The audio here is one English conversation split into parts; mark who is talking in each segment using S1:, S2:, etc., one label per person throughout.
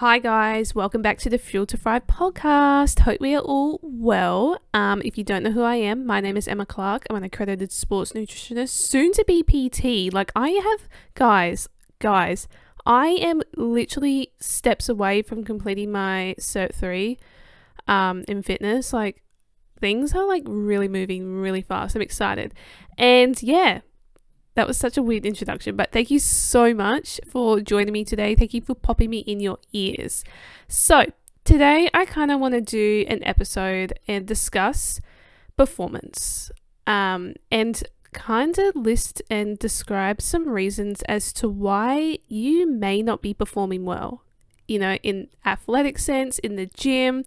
S1: Hi guys, welcome back to the Fuel to Thrive podcast. Hope we are all well. Um, if you don't know who I am, my name is Emma Clarke. I'm an accredited sports nutritionist, soon to be PT. Like I have guys, guys, I am literally steps away from completing my Cert 3 um, in fitness. Like things are like really moving really fast. I'm excited. And yeah, that was such a weird introduction, but thank you so much for joining me today. Thank you for popping me in your ears. So, today I kind of want to do an episode and discuss performance um, and kind of list and describe some reasons as to why you may not be performing well, you know, in athletic sense, in the gym,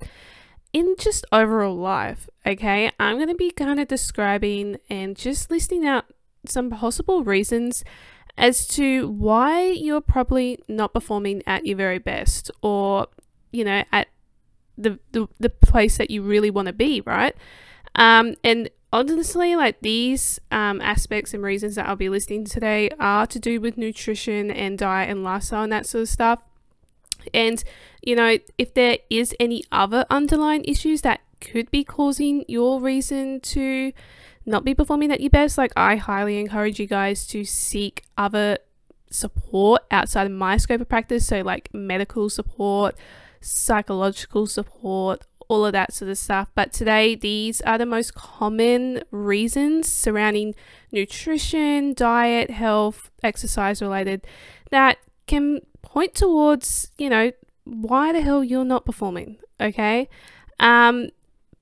S1: in just overall life. Okay, I'm going to be kind of describing and just listing out some possible reasons as to why you're probably not performing at your very best or, you know, at the, the, the place that you really want to be, right? Um, and honestly, like these um, aspects and reasons that I'll be listing today are to do with nutrition and diet and lifestyle and that sort of stuff. And, you know, if there is any other underlying issues that could be causing your reason to not be performing at your best, like I highly encourage you guys to seek other support outside of my scope of practice. So, like medical support, psychological support, all of that sort of stuff. But today, these are the most common reasons surrounding nutrition, diet, health, exercise related that can point towards, you know, why the hell you're not performing. Okay. Um,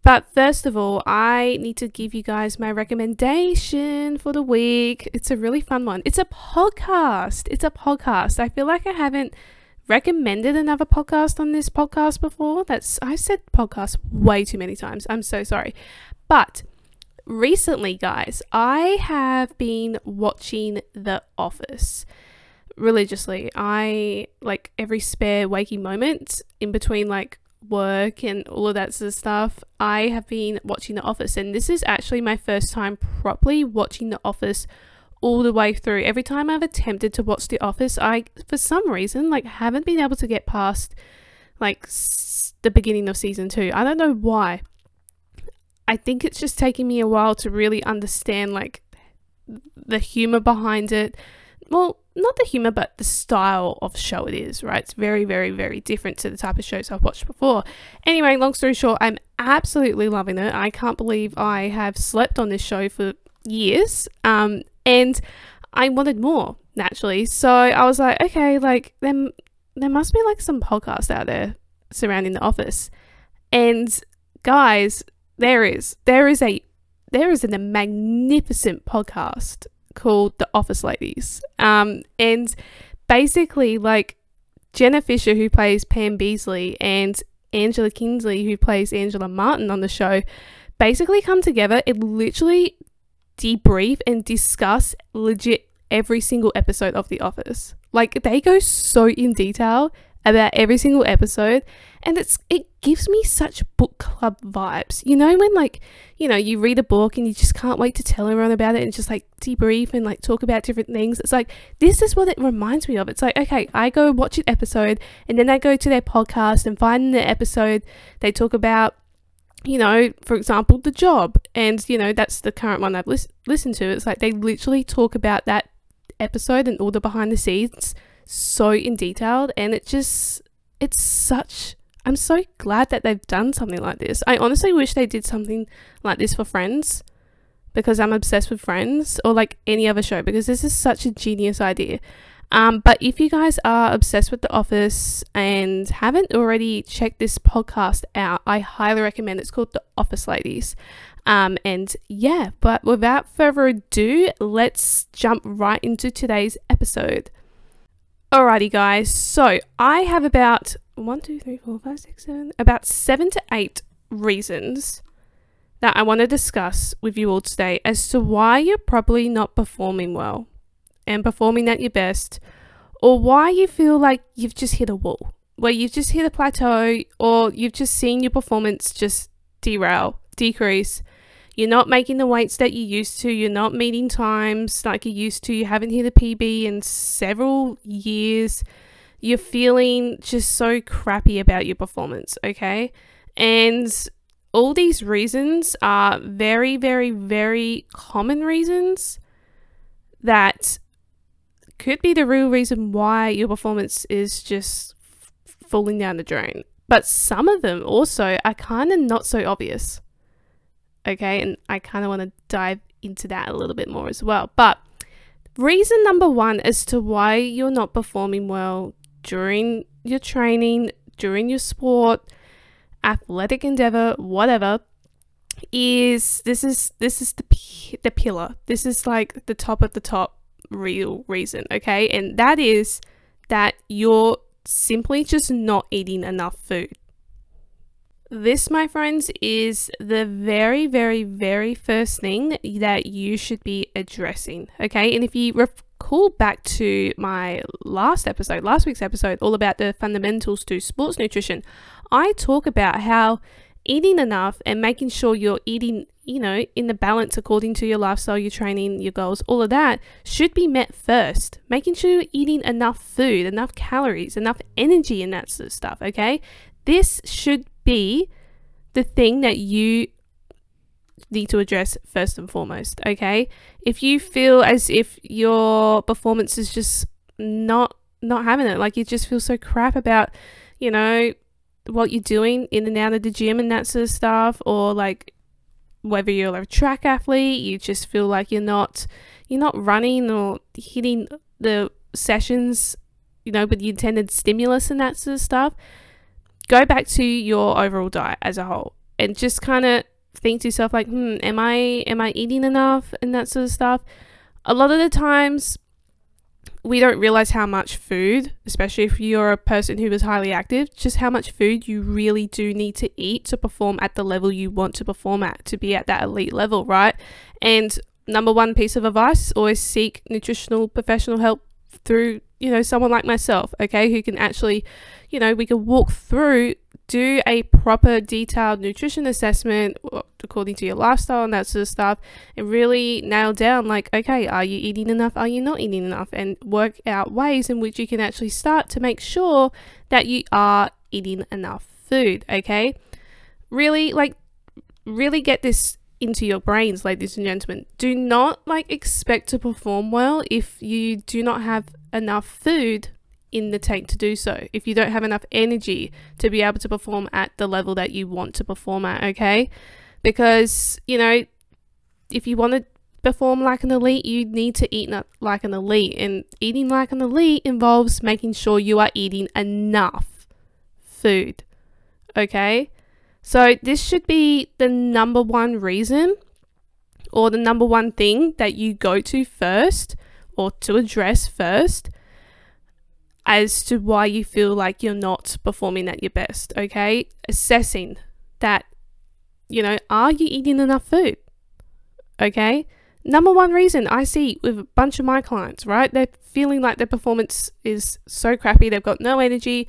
S1: but first of all, I need to give you guys my recommendation for the week. It's a really fun one. It's a podcast. It's a podcast. I feel like I haven't recommended another podcast on this podcast before. That's I said podcast way too many times. I'm so sorry. But recently, guys, I have been watching The Office religiously. I like every spare waking moment in between like work and all of that sort of stuff, I have been watching The Office, and this is actually my first time properly watching The Office all the way through. Every time I've attempted to watch The Office, I, for some reason, like haven't been able to get past like s- the beginning of season two. I don't know why. I think it's just taking me a while to really understand like the humor behind it. Well, not the humor, but the style of show it is, right? It's very, very, very different to the type of shows I've watched before. Anyway, long story short, I'm absolutely loving it. I can't believe I have slept on this show for years. Um, and I wanted more, naturally. So I was like, okay, like, then there must be like some podcast out there surrounding the office. And guys, there is. There is a there is a magnificent podcast called The Office Ladies. Um, and basically, like Jenna Fischer, who plays Pam Beesly, and Angela Kinsey, who plays Angela Martin on the show, basically come together and literally debrief and discuss legit every single episode of The Office. Like they go so in detail about every single episode and it's it gives me such book club vibes. You know when like you know you read a book and you just can't wait to tell everyone about it and just like debrief and like talk about different things? It's like this is what it reminds me of. It's like okay i go watch an episode and then i go to their podcast and find the episode they talk about you know for example the job. And you know that's the current one i've lis- listened to. It's like they literally talk about that episode and all the behind the scenes so in detailed and it just it's such I'm so glad that they've done something like this. I honestly wish they did something like this for Friends because I'm obsessed with Friends or like any other show because this is such a genius idea. Um, but if you guys are obsessed with The Office and haven't already checked this podcast out, I highly recommend it's called The Office Ladies. Um, and yeah, but without further ado, let's jump right into today's episode. Alrighty, guys. So I have about one, two, three, four, five, six, seven, about seven to eight reasons that I want to discuss with you all today as to why you're probably not performing well and performing at your best, or why you feel like you've just hit a wall, where you've just hit a plateau, or you've just seen your performance just derail, decrease, you're not making the weights that you used to, you're not meeting times like you used to, you haven't hit a PB in several years, you're feeling just so crappy about your performance, okay? And all these reasons are very, very, very common reasons that could be the real reason why your performance is just falling down the drain. But some of them also are kind of not so obvious. Okay, and I kind of want to dive into that a little bit more as well. But reason number one as to why you're not performing well during your training, during your sport, athletic endeavor, whatever, is this is this is the the pillar. This is like the top of the top real reason, okay? And that is that you're simply just not eating enough food. This, my friends, is the very, very, very first thing that you should be addressing. Okay. And if you recall back to my last episode, last week's episode, all about the fundamentals to sports nutrition, I talk about how eating enough and making sure you're eating, you know, in the balance according to your lifestyle, your training, your goals, all of that should be met first. Making sure you're eating enough food, enough calories, enough energy, and that sort of stuff. Okay. This should be the thing that you need to address first and foremost, okay? If you feel as if your performance is just not not having it, like you just feel so crap about, you know, what you're doing in and out of the gym and that sort of stuff, or like whether you're a track athlete, you just feel like you're not you're not running or hitting the sessions, you know, with the intended stimulus and that sort of stuff go back to your overall diet as a whole and just kind of think to yourself like hmm am i am i eating enough? and that sort of stuff. A lot of the times we don't realize how much food especially if you're a person who is highly active just how much food you really do need to eat to perform at the level you want to perform at to be at that elite level right? And number one piece of advice always seek nutritional professional help through you know someone like myself okay who can actually you know, we can walk through, do a proper detailed nutrition assessment uh, according to your lifestyle and that sort of stuff, and really nail down like, okay, are you eating enough? Are you not eating enough? And work out ways in which you can actually start to make sure that you are eating enough food, okay? Really, like, really get this into your brains, ladies and gentlemen. Do not like expect to perform well if you do not have enough food in the tank to do so, if you don't have enough energy to be able to perform at the level that you want to perform at, okay? Because, you know, if you want to perform like an elite, you need to eat like an elite. And eating like an elite involves making sure you are eating enough food, okay? So, this should be the number one reason or the number one thing that you go to first or to address first as to why you feel like you're not performing at your best, okay? Assessing that, you know, are you eating enough food? Okay? Number one reason I see with a bunch of my clients, right? They're feeling like their performance is so crappy, they've got no energy.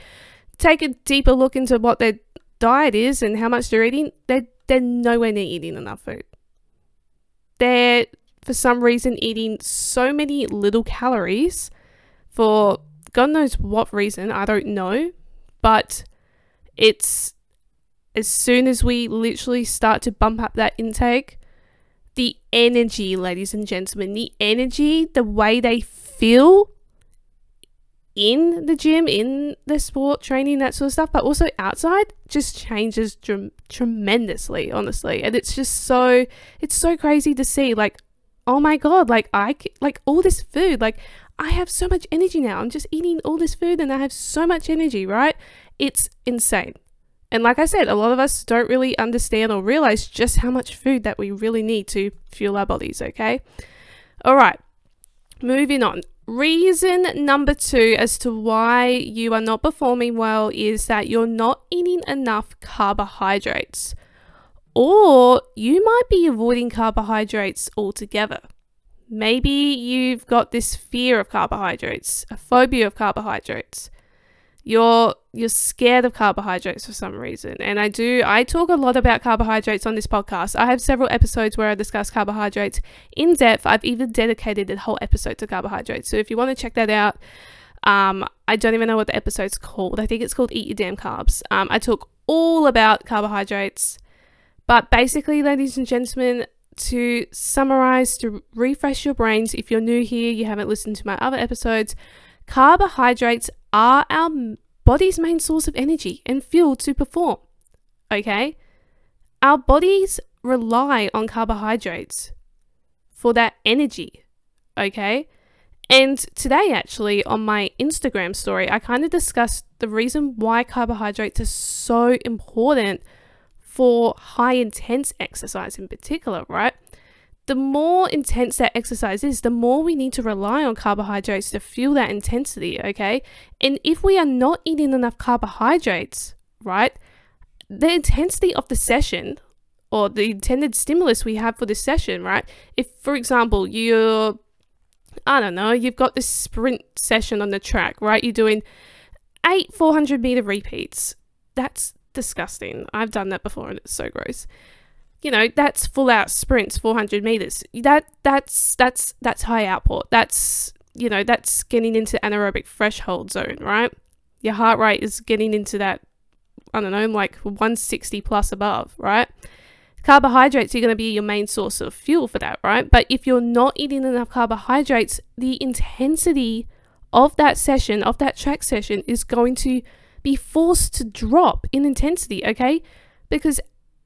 S1: Take a deeper look into what their diet is and how much they're eating. They're, they're nowhere near eating enough food. They're, for some reason, eating so many little calories for God knows what reason, I don't know, but it's as soon as we literally start to bump up that intake, the energy, ladies and gentlemen, the energy, the way they feel in the gym, in the sport training, that sort of stuff, but also outside just changes tremendously, honestly. And it's just so, it's so crazy to see. Like, oh my God, like, I, like, all this food, like, I have so much energy now. I'm just eating all this food and I have so much energy, right? It's insane. And like I said, a lot of us don't really understand or realize just how much food that we really need to fuel our bodies, okay? All right, moving on. Reason number two as to why you are not performing well is that you're not eating enough carbohydrates, or you might be avoiding carbohydrates altogether. Maybe you've got this fear of carbohydrates, a phobia of carbohydrates. You're you're scared of carbohydrates for some reason. And I do I talk a lot about carbohydrates on this podcast. I have several episodes where I discuss carbohydrates in depth. I've even dedicated a whole episode to carbohydrates. So if you want to check that out, Um, I don't even know what the episode's called. I think it's called Eat Your Damn Carbs. Um, I talk all about carbohydrates. But basically, ladies and gentlemen, to summarize, to refresh your brains, if you're new here, you haven't listened to my other episodes, carbohydrates are our body's main source of energy and fuel to perform. Okay? Our bodies rely on carbohydrates for that energy. Okay? And today, actually, on my Instagram story, I kind of discussed the reason why carbohydrates are so important for high intense exercise in particular, right? The more intense that exercise is, the more we need to rely on carbohydrates to fuel that intensity, okay? And if we are not eating enough carbohydrates, right, the intensity of the session or the intended stimulus we have for this session, right? If, for example, you're, I don't know, you've got this sprint session on the track, right? You're doing eight 400 meter repeats. That's disgusting. I've done that before and it's so gross. You know, that's full out sprints, 400 meters. That that's that's that's high output. That's you know, that's getting into anaerobic threshold zone, right? Your heart rate is getting into that I don't know, like 160 plus above, right? Carbohydrates are going to be your main source of fuel for that, right? But if you're not eating enough carbohydrates, the intensity of that session, of that track session, is going to be forced to drop in intensity, okay? Because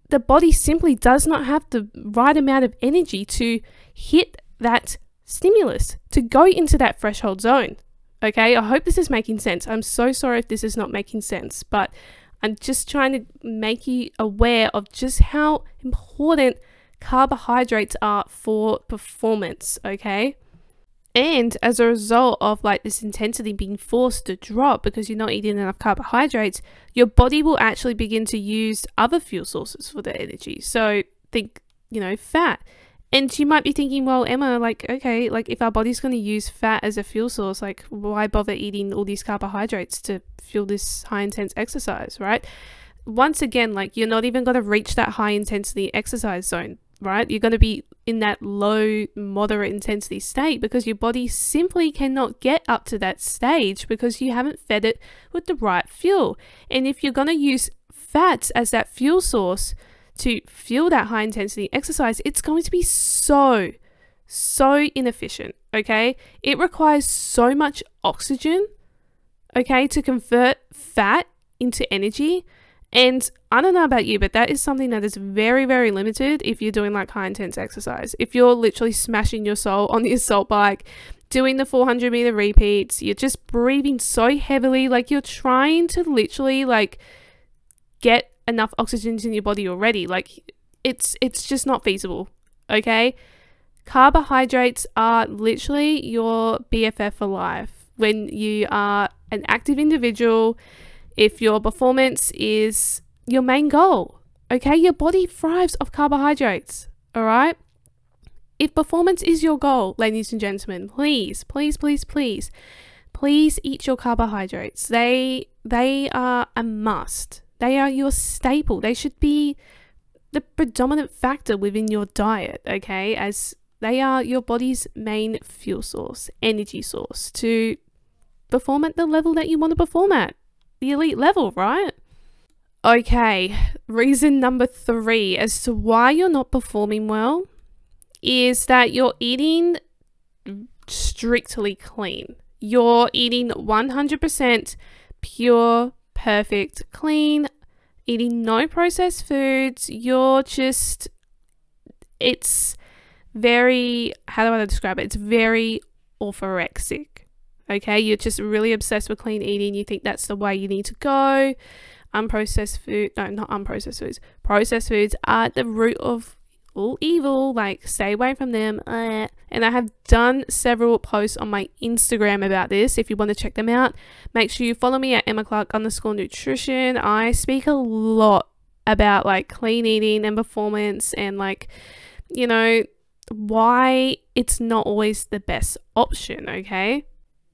S1: the body simply does not have the right amount of energy to hit that stimulus, to go into that threshold zone. Okay, I hope this is making sense. I'm so sorry if this is not making sense, but I'm just trying to make you aware of just how important carbohydrates are for performance, okay? And as a result of like this intensity being forced to drop because you're not eating enough carbohydrates, your body will actually begin to use other fuel sources for the energy. So think, you know, fat. And you might be thinking, well, Emma, like, okay, like if our body's going to use fat as a fuel source, like, why bother eating all these carbohydrates to fuel this high intense exercise, right? Once again, like, you're not even going to reach that high intensity exercise zone right? You're going to be in that low, moderate intensity state because your body simply cannot get up to that stage because you haven't fed it with the right fuel. And if you're going to use fats as that fuel source to fuel that high intensity exercise, it's going to be so, so inefficient. Okay. It requires so much oxygen, okay, to convert fat into energy and I don't know about you, but that is something that is very, very limited if you're doing like high intense exercise. If you're literally smashing your soul on the assault bike, doing the 400 meter repeats, you're just breathing so heavily, like you're trying to literally like get enough oxygen in your body already. Like it's it's just not feasible. Okay? Carbohydrates are literally your BFF for life. When you are an active individual, if your performance is your main goal. Okay, your body thrives off carbohydrates. All right. If performance is your goal, ladies and gentlemen, please, please, please, please, please eat your carbohydrates. They they are a must. They are your staple. They should be the predominant factor within your diet, okay? As they are your body's main fuel source, energy source to perform at the level that you want to perform at the elite level, right? Okay, reason number three as to why you're not performing well is that you're eating strictly clean. You're eating 100% pure, perfect, clean, eating no processed foods. You're just, it's very, how do I describe it? It's very orthorexic. Okay, you're just really obsessed with clean eating. You think that's the way you need to go. Unprocessed food, no, not unprocessed foods. Processed foods are the root of all evil. Like, stay away from them. Uh, and I have done several posts on my Instagram about this. If you want to check them out, make sure you follow me at Emma Clarke underscore nutrition. I speak a lot about like clean eating and performance and like, you know, why it's not always the best option. Okay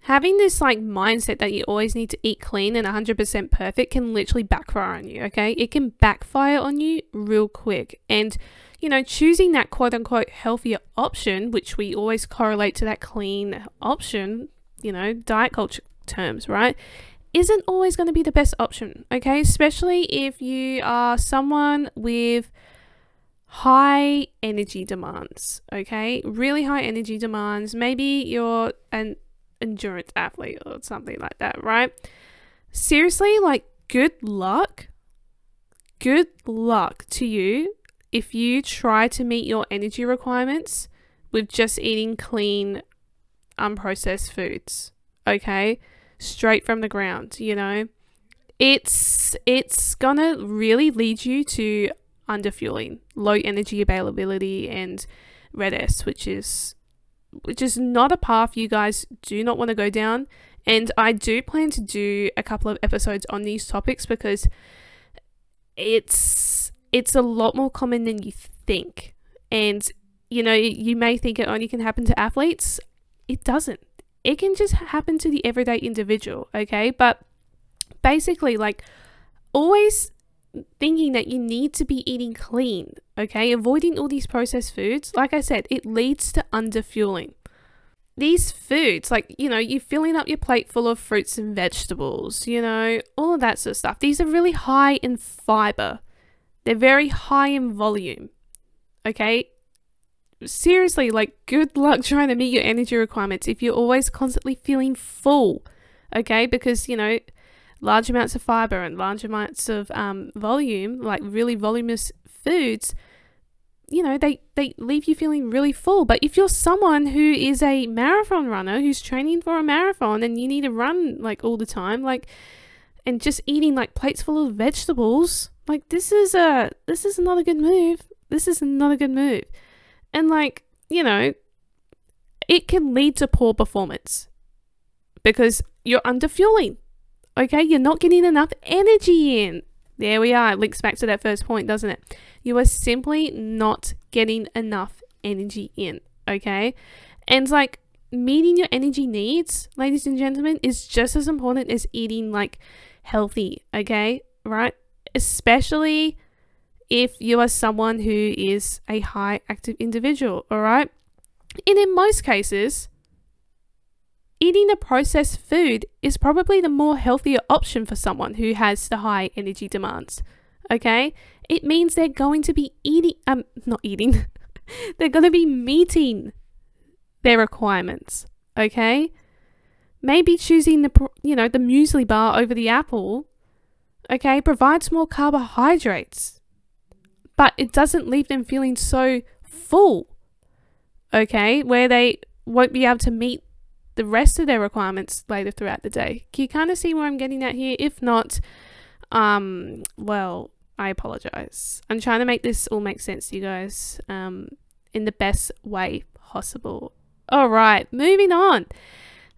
S1: having this like mindset that you always need to eat clean and 100% perfect can literally backfire on you, okay? It can backfire on you real quick. And, you know, choosing that quote unquote healthier option, which we always correlate to that clean option, you know, diet culture terms, right? Isn't always going to be the best option, okay? Especially if you are someone with high energy demands, okay? Really high energy demands. Maybe you're an endurance athlete or something like that, right? Seriously, like, good luck. Good luck to you if you try to meet your energy requirements with just eating clean, unprocessed foods, okay? Straight from the ground, you know? It's it's gonna really lead you to underfueling, low energy availability and RED-S, which is which is not a path you guys do not want to go down. And I do plan to do a couple of episodes on these topics because it's it's a lot more common than you think. And you know, you may think it only can happen to athletes. It doesn't. It can just happen to the everyday individual, okay? But basically like always thinking that you need to be eating clean, okay? Avoiding all these processed foods, like I said, it leads to underfueling. These foods, like, you know, you're filling up your plate full of fruits and vegetables, you know, all of that sort of stuff. These are really high in fiber, they're very high in volume, okay? Seriously, like, good luck trying to meet your energy requirements if you're always constantly feeling full, okay? Because, you know, large amounts of fiber and large amounts of um, volume, like really voluminous foods, you know, they, they leave you feeling really full. But if you're someone who is a marathon runner who's training for a marathon and you need to run like all the time, like, and just eating like plates full of vegetables, like this is a this is not a good move. This is not a good move. And like, you know, it can lead to poor performance because you're underfueling. Okay, you're not getting enough energy in. There we are. It links back to that first point, doesn't it? You are simply not getting enough energy in. Okay, and like meeting your energy needs, ladies and gentlemen, is just as important as eating like healthy. Okay, right? Especially if you are someone who is a high active individual. All right, and in most cases, eating a processed food is probably the more healthier option for someone who has the high energy demands. Okay? It means they're going to be eating, um, not eating, they're going to be meeting their requirements. Okay? Maybe choosing the, you know, the muesli bar over the apple, okay, provides more carbohydrates, but it doesn't leave them feeling so full, okay, where they won't be able to meet the rest of their requirements later throughout the day. Can you kind of see where I'm getting at here? If not, um, well, I apologize. I'm trying to make this all make sense to you guys um, in the best way possible. All right, moving on.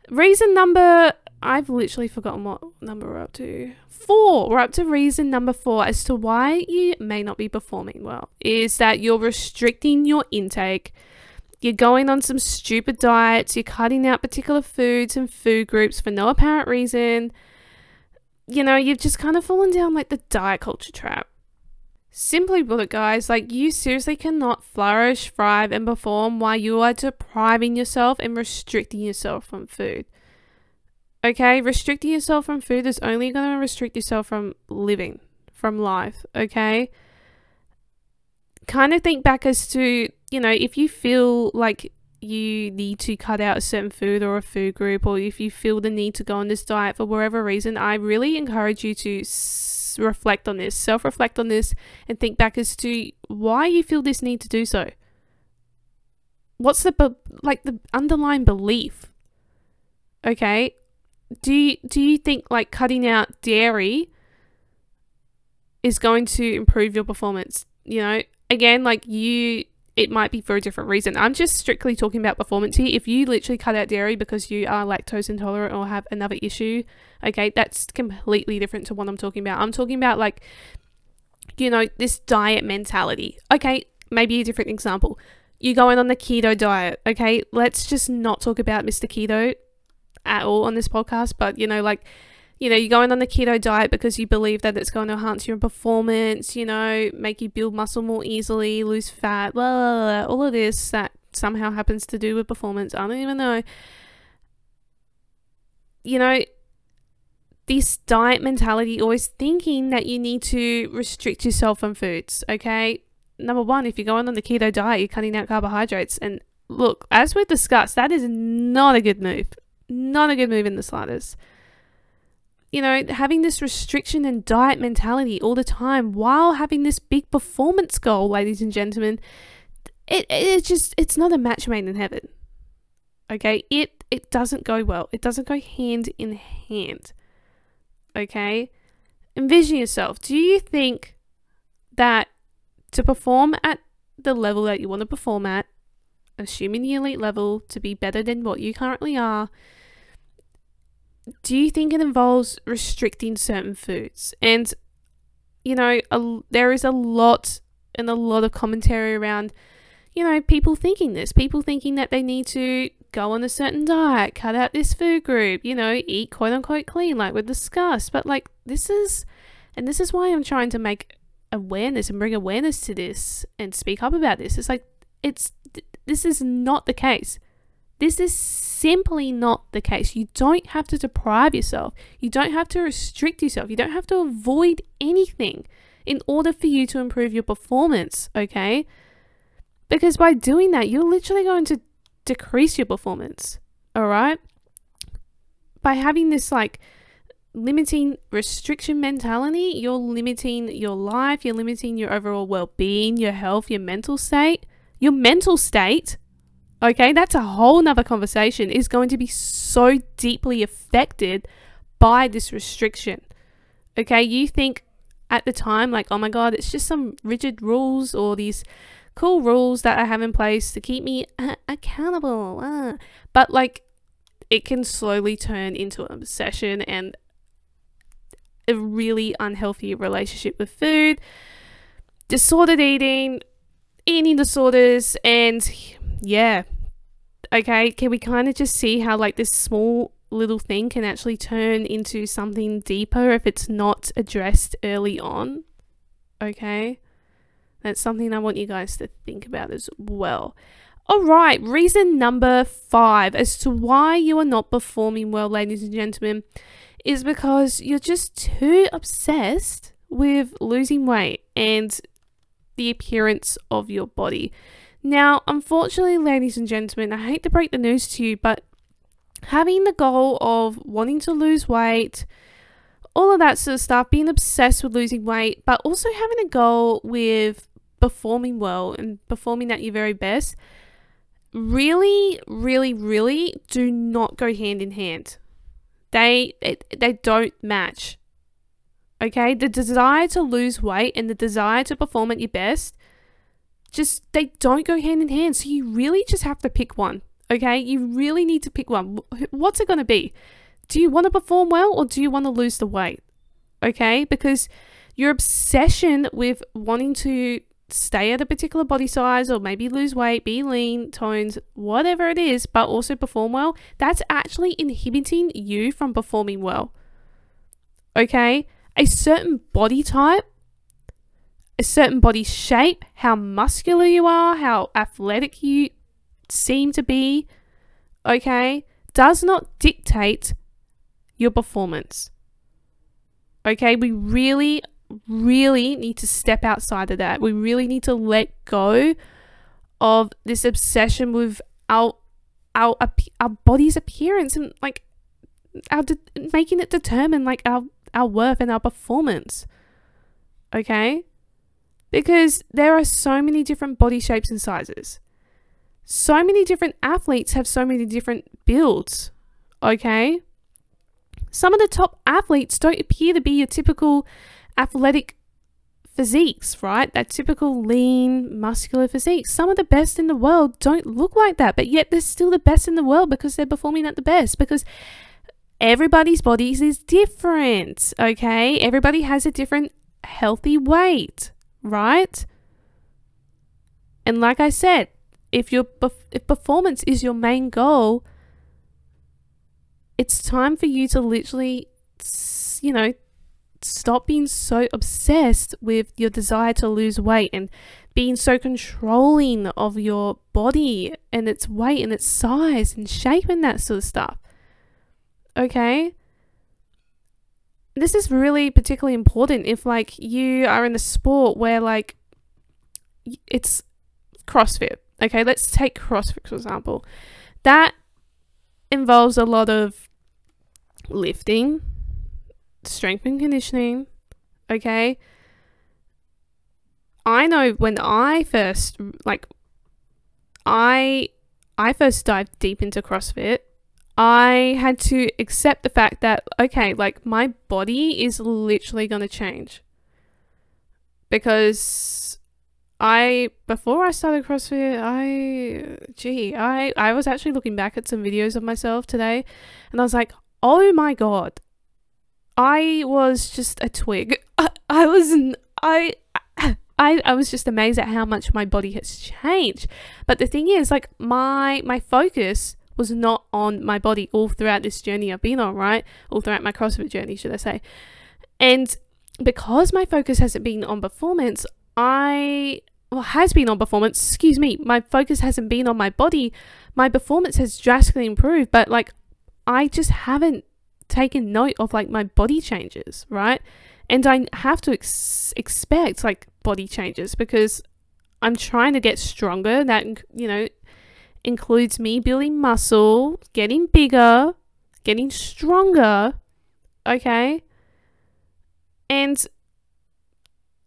S1: Reason number, I've literally forgotten what number we're up to. Four. We're up to reason number four as to why you may not be performing well is that you're restricting your intake you're going on some stupid diets, you're cutting out particular foods and food groups for no apparent reason. You know, you've just kind of fallen down like the diet culture trap. Simply put, guys, like you seriously cannot flourish, thrive, and perform while you are depriving yourself and restricting yourself from food. Okay, restricting yourself from food is only going to restrict yourself from living, from life. Okay, kind of think back as to you know, if you feel like you need to cut out a certain food or a food group, or if you feel the need to go on this diet for whatever reason, I really encourage you to s- reflect on this, self reflect on this, and think back as to why you feel this need to do so. What's the be- like the underlying belief? Okay, do you, do you think like cutting out dairy is going to improve your performance? You know, again, like you it might be for a different reason. I'm just strictly talking about performance here. If you literally cut out dairy because you are lactose intolerant or have another issue, okay, that's completely different to what I'm talking about. I'm talking about like, you know, this diet mentality. Okay, maybe a different example. You're going on the keto diet, okay? Let's just not talk about Mr. Keto at all on this podcast, but you know, like you know, you're going on the keto diet because you believe that it's going to enhance your performance, you know, make you build muscle more easily, lose fat, blah, blah, blah, all of this that somehow happens to do with performance. I don't even know. You know, this diet mentality, always thinking that you need to restrict yourself from foods, okay? Number one, if you're going on the keto diet, you're cutting out carbohydrates. And look, as we've discussed, that is not a good move. Not a good move in the slightest. You know, having this restriction and diet mentality all the time while having this big performance goal, ladies and gentlemen, it, it just, it's not a match made in heaven. Okay? It, it doesn't go well. It doesn't go hand in hand. Okay? Envision yourself. Do you think that to perform at the level that you want to perform at, assuming the elite level to be better than what you currently are, do you think it involves restricting certain foods? And, you know, a, there is a lot and a lot of commentary around, you know, people thinking this, people thinking that they need to go on a certain diet, cut out this food group, you know, eat quote unquote clean, like we've discussed. But like this is, and this is why I'm trying to make awareness and bring awareness to this and speak up about this. It's like it's this is not the case. This is simply not the case. You don't have to deprive yourself. You don't have to restrict yourself. You don't have to avoid anything in order for you to improve your performance, okay? Because by doing that, you're literally going to decrease your performance. All right. By having this like limiting restriction mentality, you're limiting your life, you're limiting your overall well being, your health, your mental state. Your mental state, okay, that's a whole nother conversation, is going to be so deeply affected by this restriction. Okay, you think at the time, like, oh my god, it's just some rigid rules or these cool rules that I have in place to keep me uh, accountable. Uh. But like, it can slowly turn into an obsession and a really unhealthy relationship with food, disordered eating, eating disorders, and yeah. Okay, can we kind of just see how like this small little thing can actually turn into something deeper if it's not addressed early on? Okay. That's something I want you guys to think about as well. All right, reason number five as to why you are not performing well, ladies and gentlemen, is because you're just too obsessed with losing weight and the appearance of your body. Now, unfortunately, ladies and gentlemen, I hate to break the news to you, but having the goal of wanting to lose weight, all of that sort of stuff, being obsessed with losing weight, but also having a goal with performing well and performing at your very best really, really, really do not go hand in hand. They they don't match. Okay, the desire to lose weight and the desire to perform at your best just they don't go hand in hand. So you really just have to pick one. Okay, you really need to pick one. What's it going to be? Do you want to perform well or do you want to lose the weight? Okay, because your obsession with wanting to stay at a particular body size or maybe lose weight, be lean, toned, whatever it is, but also perform well, that's actually inhibiting you from performing well. Okay? A certain body type, a certain body shape, how muscular you are, how athletic you seem to be, okay, does not dictate your performance. Okay, we really really need to step outside of that. We really need to let go of this obsession with our our our body's appearance and like our de- making it determine like our our worth and our performance. Okay? Because there are so many different body shapes and sizes. So many different athletes have so many different builds. Okay? Some of the top athletes don't appear to be your typical athletic physiques, right? That typical lean, muscular physique. Some of the best in the world don't look like that, but yet they're still the best in the world because they're performing at the best because everybody's bodies is different, okay? Everybody has a different healthy weight, right? And like I said, if your if performance is your main goal, it's time for you to literally you know, stop being so obsessed with your desire to lose weight and being so controlling of your body and its weight and its size and shape and that sort of stuff. Okay? This is really particularly important if like you are in a sport where like it's CrossFit. Okay, let's take CrossFit for example. That involves a lot of lifting, strength and conditioning. Okay. I know when I first like I I first dived deep into CrossFit, I had to accept the fact that okay, like my body is literally going to change. Because I before I started CrossFit, I gee, I I was actually looking back at some videos of myself today and I was like, "Oh my god. I was just a twig. I, I was I I, I was just amazed at how much my body has changed. But the thing is, like my my focus was not on my body all throughout this journey I've been on, right? All throughout my CrossFit journey, should I say. And because my focus hasn't been on performance, I well has been on performance, excuse me, my focus hasn't been on my body. My performance has drastically improved, but like I just haven't taken note of like my body changes, right? And I have to ex- expect like body changes because I'm trying to get stronger. That, you know, includes me building muscle, getting bigger, getting stronger. Okay. And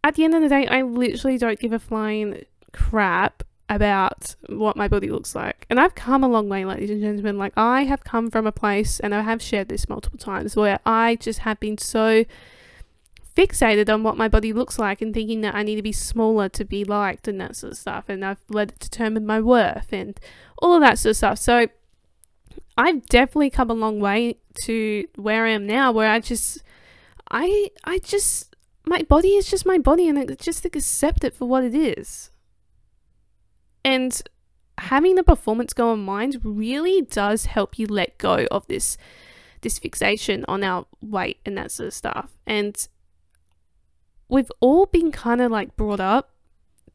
S1: at the end of the day, I literally don't give a flying crap about what my body looks like. And I've come a long way, ladies and gentlemen. Like, I have come from a place, and I have shared this multiple times, where I just have been so fixated on what my body looks like and thinking that I need to be smaller to be liked and that sort of stuff. And I've let it determine my worth and all of that sort of stuff. So I've definitely come a long way to where I am now, where I just, I, I just, my body is just my body and I just accept it for what it is. And having the performance goal in mind really does help you let go of this this fixation on our weight and that sort of stuff. And we've all been kind of like brought up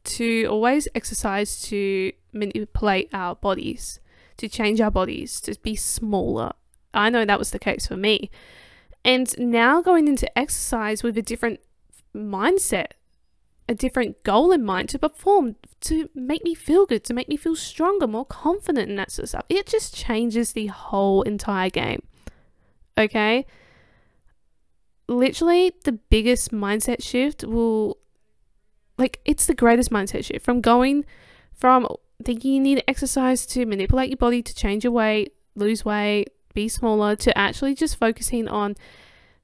S1: to always exercise to manipulate our bodies, to change our bodies, to be smaller. I know that was the case for me. And now going into exercise with a different mindset, a different goal in mind to perform, to make me feel good, to make me feel stronger, more confident, and that sort of stuff. It just changes the whole entire game. Okay? Literally the biggest mindset shift will like it's the greatest mindset shift from going from thinking you need exercise to manipulate your body to change your weight, lose weight, be smaller to actually just focusing on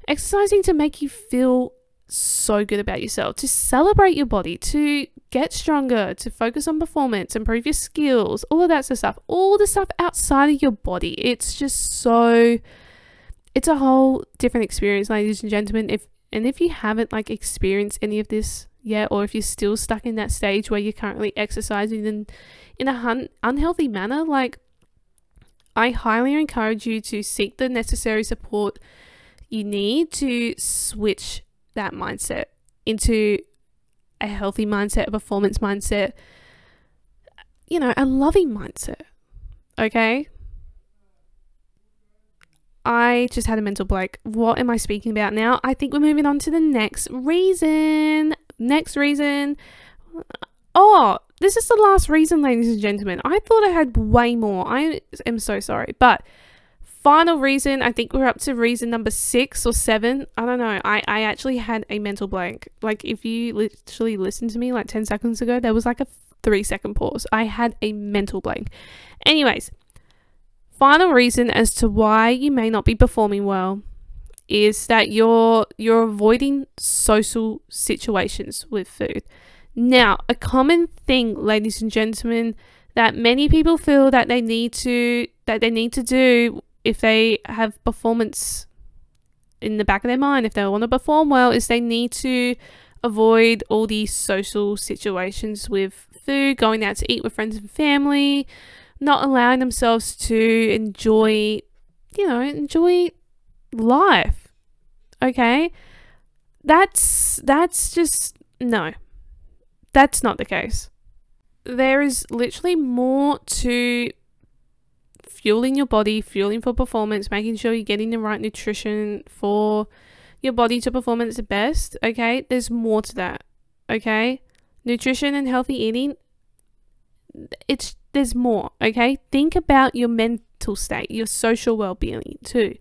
S1: exercising to make you feel so good about yourself, to celebrate your body, to get stronger, to focus on performance, improve your skills, all of that sort of stuff, all the stuff outside of your body. It's just so it's a whole different experience, ladies and gentlemen. If and if you haven't like experienced any of this yet, or if you're still stuck in that stage where you're currently exercising in in a hun- unhealthy manner, like I highly encourage you to seek the necessary support you need to switch that mindset into a healthy mindset, a performance mindset, you know, a loving mindset. Okay? I just had a mental blank. What am I speaking about now? I think we're moving on to the next reason. Next reason. Oh, this is the last reason, ladies and gentlemen. I thought I had way more. I am so sorry. But final reason, I think we're up to reason number six or seven. I don't know. I, I actually had a mental blank. Like, if you literally listened to me like 10 seconds ago, there was like a three second pause. I had a mental blank. Anyways, final reason as to why you may not be performing well is that you're you're avoiding social situations with food. Now, a common thing, ladies and gentlemen, that many people feel that they need to that they need to do if they have performance in the back of their mind, if they want to perform well, is they need to avoid all these social situations with food, going out to eat with friends and family, not allowing themselves to enjoy, you know, enjoy life. Okay? That's that's just no. That's not the case. There is literally more to fueling your body, fueling for performance, making sure you're getting the right nutrition for your body to perform at its best, okay, there's more to that. Okay? Nutrition and healthy eating it's there's more, okay? Think about your mental state, your social well-being too.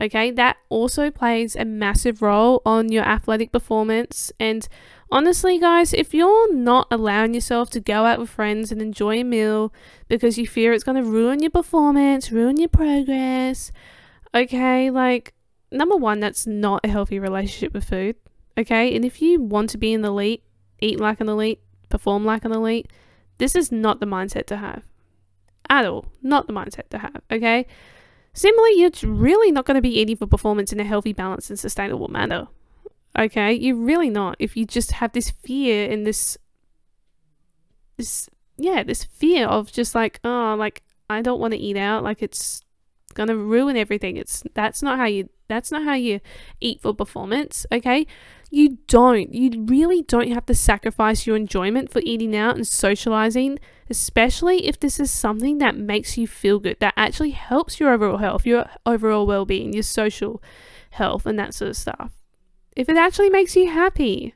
S1: Okay? That also plays a massive role on your athletic performance and honestly, guys, if you're not allowing yourself to go out with friends and enjoy a meal because you fear it's going to ruin your performance, ruin your progress, okay, like number one, that's not a healthy relationship with food. Okay, and if you want to be an elite, eat like an elite, perform like an elite, this is not the mindset to have. At all. Not the mindset to have. Okay? Similarly, you're really not going to be eating for performance in a healthy, balanced, and sustainable manner. Okay? You're really not. If you just have this fear and this, this, yeah, this fear of just like, oh, like, I don't want to eat out. Like, it's going to ruin everything. It's, that's not how you, that's not how you eat for performance. Okay? You don't. You really don't have to sacrifice your enjoyment for eating out and socializing, especially if this is something that makes you feel good, that actually helps your overall health, your overall well being, your social health, and that sort of stuff. If it actually makes you happy,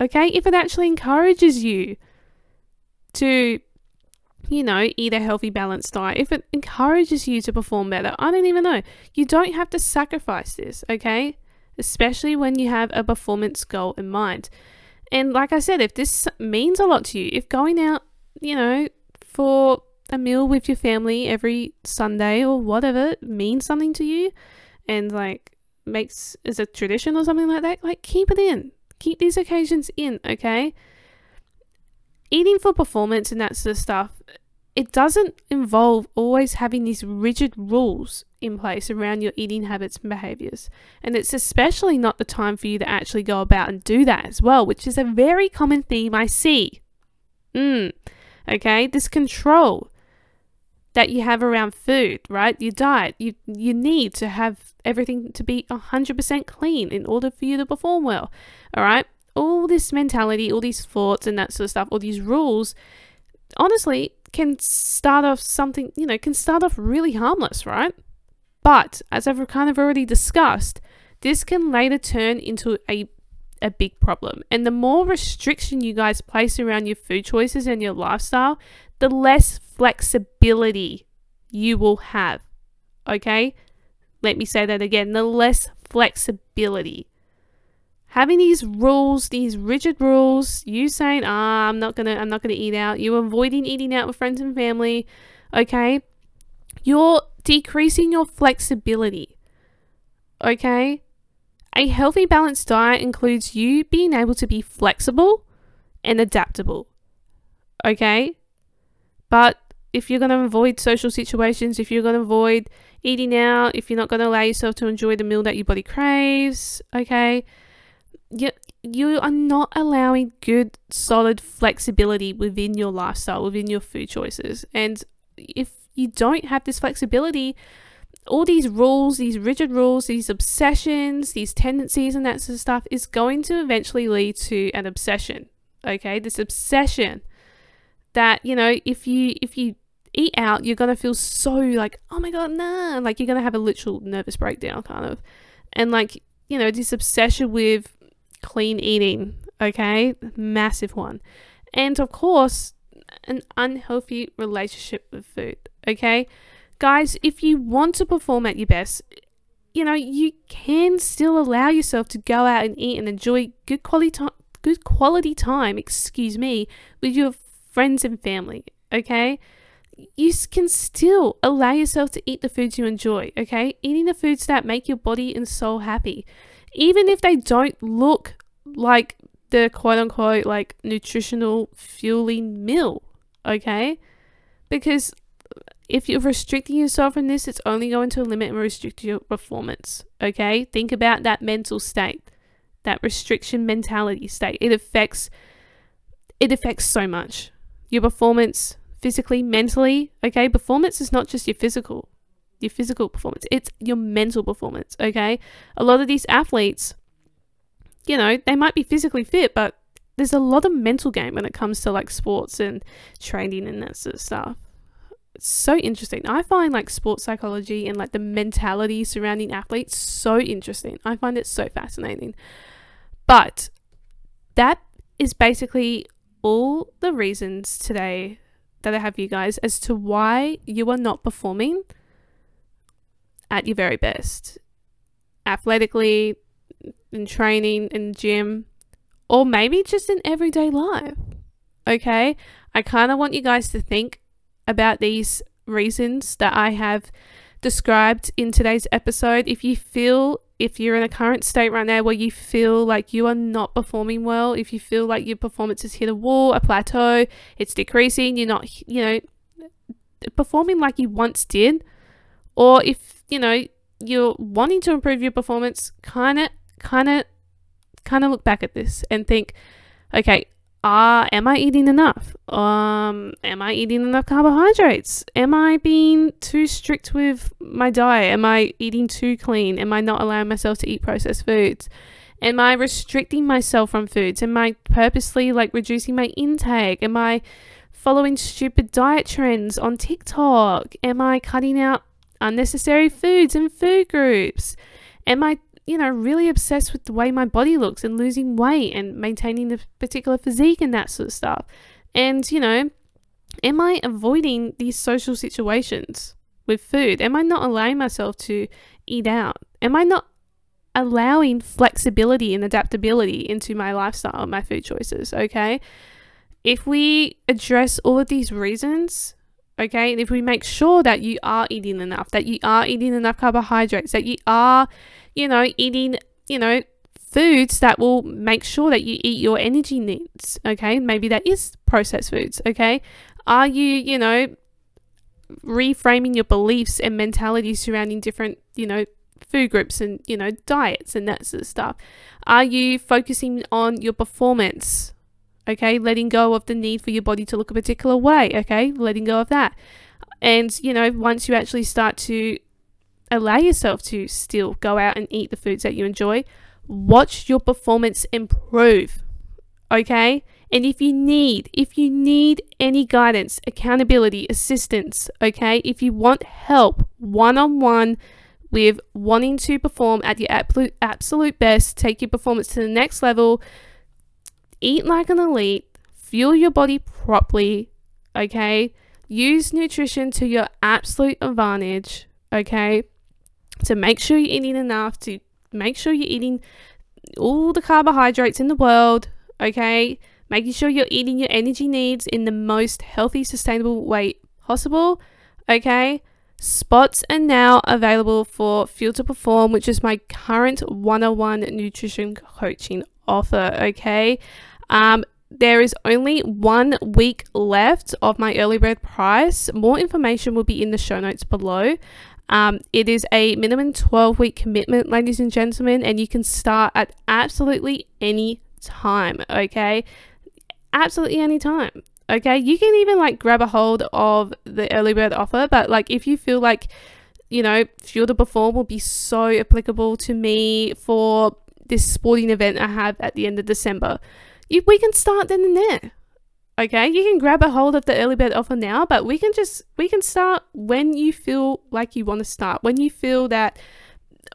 S1: okay? If it actually encourages you to, you know, eat a healthy, balanced diet, if it encourages you to perform better, I don't even know. You don't have to sacrifice this, okay? Especially when you have a performance goal in mind. And like I said, if this means a lot to you, if going out, you know, for a meal with your family every Sunday or whatever means something to you and like makes is a tradition or something like that, like keep it in. Keep these occasions in, okay? Eating for performance and that sort of stuff it doesn't involve always having these rigid rules in place around your eating habits and behaviors. And it's especially not the time for you to actually go about and do that as well, which is a very common theme I see. Mm, okay, this control that you have around food, right? Your diet, you you need to have everything to be 100% clean in order for you to perform well. All right? All this mentality, all these thoughts and that sort of stuff, all these rules, honestly, can start off something, you know, can start off really harmless, right? But as I've kind of already discussed, this can later turn into a a big problem. And the more restriction you guys place around your food choices and your lifestyle, the less flexibility you will have. Okay? Let me say that again. The less flexibility having these rules, these rigid rules, you saying, "Ah, I'm not gonna, I'm not gonna eat out," you avoiding eating out with friends and family, okay? You're decreasing your flexibility, okay? A healthy, balanced diet includes you being able to be flexible and adaptable, okay? But if you're going to avoid social situations, if you're going to avoid eating out, if you're not going to allow yourself to enjoy the meal that your body craves, okay? You, you are not allowing good, solid flexibility within your lifestyle, within your food choices. And if you don't have this flexibility, all these rules, these rigid rules, these obsessions, these tendencies, and that sort of stuff is going to eventually lead to an obsession. Okay, this obsession that you know, if you if you eat out, you're gonna feel so like, oh my god, nah, like you're gonna have a literal nervous breakdown, kind of, and like you know, this obsession with clean eating, okay? Massive one. And of course, an unhealthy relationship with food, okay? Guys, if you want to perform at your best, you know, you can still allow yourself to go out and eat and enjoy good quality time, good quality time, excuse me, with your friends and family, okay? You can still allow yourself to eat the foods you enjoy, okay? Eating the foods that make your body and soul happy even if they don't look like the quote unquote like nutritional fueling meal, okay? Because if you're restricting yourself from this, it's only going to limit and restrict your performance, okay? Think about that mental state, that restriction mentality state. It affects it affects so much. Your performance physically, mentally, okay? Performance is not just your physical your physical performance, it's your mental performance, okay? A lot of these athletes, you know, they might be physically fit, but there's a lot of mental game when it comes to like sports and training and that sort of stuff. It's so interesting. I find like sports psychology and like the mentality surrounding athletes so interesting. I find it so fascinating. But that is basically all the reasons today that I have you guys as to why you are not performing at your very best. Athletically, in training, in gym, or maybe just in everyday life. Okay? I kind of want you guys to think about these reasons that I have described in today's episode. If you feel, if you're in a current state right now where you feel like you are not performing well, if you feel like your performance has hit a wall, a plateau, it's decreasing, you're not, you know, performing like you once did, or if, you know, you're wanting to improve your performance, kind of, kind of, kind of look back at this and think, okay, uh, am I eating enough? Um, am I eating enough carbohydrates? Am I being too strict with my diet? Am I eating too clean? Am I not allowing myself to eat processed foods? Am I restricting myself from foods? Am I purposely like reducing my intake? Am I following stupid diet trends on TikTok? Am I cutting out unnecessary foods and food groups? Am I you know, really obsessed with the way my body looks and losing weight and maintaining a particular physique and that sort of stuff. And, you know, am I avoiding these social situations with food? Am I not allowing myself to eat out? Am I not allowing flexibility and adaptability into my lifestyle, my food choices? Okay. If we address all of these reasons, okay, and if we make sure that you are eating enough, that you are eating enough carbohydrates, that you are you know, eating, you know, foods that will make sure that you eat your energy needs. Okay. Maybe that is processed foods. Okay. Are you, you know, reframing your beliefs and mentality surrounding different, you know, food groups and, you know, diets and that sort of stuff? Are you focusing on your performance? Okay. Letting go of the need for your body to look a particular way. Okay. Letting go of that. And, you know, once you actually start to allow yourself to still go out and eat the foods that you enjoy. Watch your performance improve. Okay? And if you need, if you need any guidance, accountability, assistance, okay? If you want help one-on-one with wanting to perform at your absolute absolute best, take your performance to the next level, eat like an elite, fuel your body properly, okay? Use nutrition to your absolute advantage, okay? to make sure you're eating enough, to make sure you're eating all the carbohydrates in the world, okay? Making sure you're eating your energy needs in the most healthy, sustainable way possible, okay? Spots are now available for Fuel to Perform, which is my current 101 nutrition coaching offer, okay? Um, there is only one week left of my early bird price. More information will be in the show notes below. Um, it is a minimum 12 week commitment, ladies and gentlemen, and you can start at absolutely any time, okay? Absolutely any time. Okay, you can even like grab a hold of the early bird offer, but like if you feel like you know, Fuel to Perform will be so applicable to me for this sporting event I have at the end of December. You, we can start then and there. Okay, you can grab a hold of the early bird offer now, but we can just we can start when you feel like you want to start. When you feel that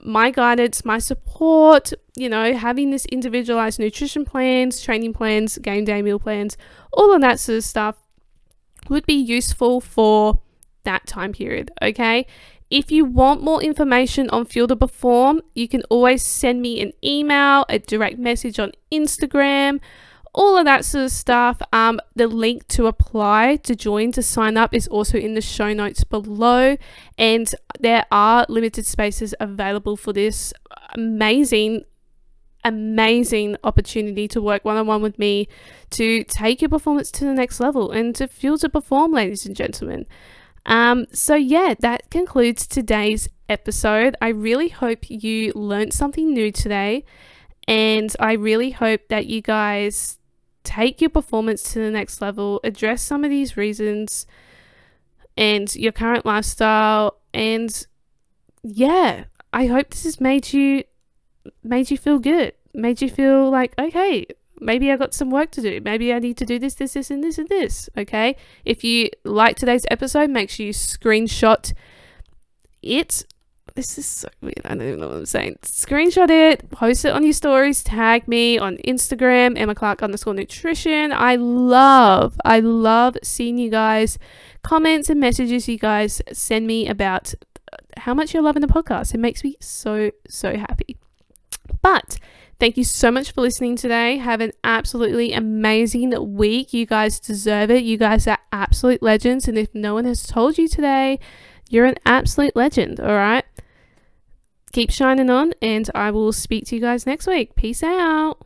S1: my guidance, my support, you know, having this individualized nutrition plans, training plans, game day meal plans, all of that sort of stuff would be useful for that time period, okay? If you want more information on Fuel to Perform, you can always send me an email, a direct message on Instagram all of that sort of stuff. Um, the link to apply to join to sign up is also in the show notes below, and there are limited spaces available for this amazing amazing opportunity to work one on one with me to take your performance to the next level and to fuel to perform, ladies and gentlemen. Um, so, yeah, that concludes today's episode. I really hope you learned something new today, and I really hope that you guys take your performance to the next level, address some of these reasons and your current lifestyle and yeah, I hope this has made you made you feel good. Made you feel like, okay, maybe I got some work to do. Maybe I need to do this, this, this, and this, and this. Okay. If you like today's episode, make sure you screenshot it. This is so weird. I don't even know what I'm saying. Screenshot it, post it on your stories, tag me on Instagram, Emma Clarke underscore nutrition. I love, I love seeing you guys comments and messages you guys send me about uh, how much you're loving the podcast. It makes me so, so happy. But Thank you so much for listening today. Have an absolutely amazing week. You guys deserve it. You guys are absolute legends. And if no one has told you today, you're an absolute legend. All right. Keep shining on, and I will speak to you guys next week. Peace out.